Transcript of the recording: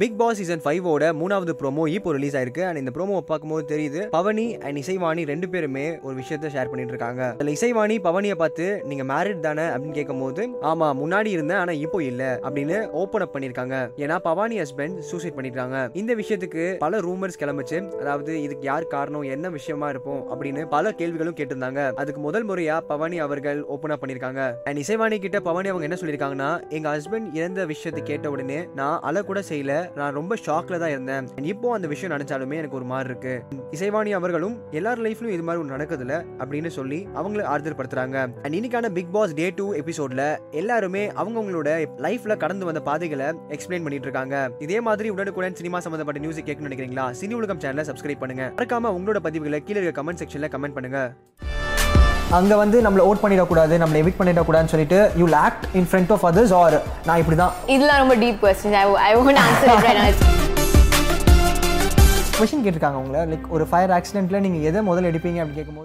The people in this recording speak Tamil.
பிக் பாஸ் சீசன் ஃபைவோட மூணாவது ப்ரோமோ இப்போ ரிலீஸ் ஆயிருக்கு. அண்ட் இந்த ப்ரோமோ பார்க்கும்போது தெரியுது பவனி அண்ட் இசைவாணி ரெண்டு பேருமே ஒரு விஷயத்த ஷேர் பண்ணிட்டு இருக்காங்க. அதுல இசைவாணி பவனியை பார்த்து நீங்க மேரிட் தானே? அப்படின்னு கேட்கும்போது ஆமா முன்னாடி இருந்தேன் ஆனா இப்போ இல்ல. அப்படின்னு ஓப்பன் அப் பண்ணிருக்காங்க. ஏன்னா பவானி ஹஸ்பண்ட் சூசைட் பண்ணிருக்காங்க இந்த விஷயத்துக்கு பல ரூமர்ஸ் கிளம்பிச்சு. அதாவது இதுக்கு யார் காரணம் என்ன விஷயமா இருப்போம் அப்படின்னு பல கேள்விகளும் கேட்டிருந்தாங்க. அதுக்கு முதல் முறையா பவானி அவர்கள் ஓப்பன் அப் பண்ணிருக்காங்க. அண்ட் இசைவாணி கிட்ட பவானி அவங்க என்ன சொல்லிருக்காங்கன்னா எங்க ஹஸ்பண்ட் இறந்த விஷயத்தை கேட்ட உடனே நான் அழ கூட செய்யல. நான் ரொம்ப ஷாக்ல தான் இருந்தேன். இப்போ அந்த விஷயம் நினைச்சாலுமே எனக்கு ஒரு மாதிரி இருக்கு. இசைவாணி அவர்களும் எல்லார் லைஃப்லயும் இது மாதிரி ஒன்று நடக்குதுல அப்படின்னு சொல்லி அவங்கள ஆறுதல் படுத்துறாங்க அண்ட் இன்னைக்கான பிக் பாஸ் டே டூ எபிசோட்ல எல்லாருமே அவங்கவுங்களோட லைஃப்ல கடந்து வந்த பாதைகளை எக்ஸ்பிளைன் பண்ணிட்டு இருக்காங்க. இதே மாதிரி உடனுக்குடன் சினிமா சம்பந்தப்பட்ட நியூஸ் கேட்கணும்னு நினைக்கிறீங்களா? சினி உலகம் சேனலை சப்ஸ்கிரைப் பண்ணுங்க. மறக்காம உங்களோட பதிவுகளை கீழே இருக்க கமெண்ட் செக்ஷன்ல கமெண்ட் பண்ணுங்க. அங்கே வந்து நம்மளை ஓட் பண்ணிடக்கூடாது நம்மளை எவிட் பண்ணிடக்கூடாதுன்னு சொல்லிட்டு you act in front of others or நான் இப்படி தான் இதெல்லாம் ரொம்ப deep question I I won't answer it right now question கேட்டிருக்காங்க உங்களை. லைக் ஒரு ஃபயர் ஆக்சிடென்ட்டில் நீங்கள் எதை முதல்ல எடுப்பீங்க அப்படின்னு கேட்கும்போது?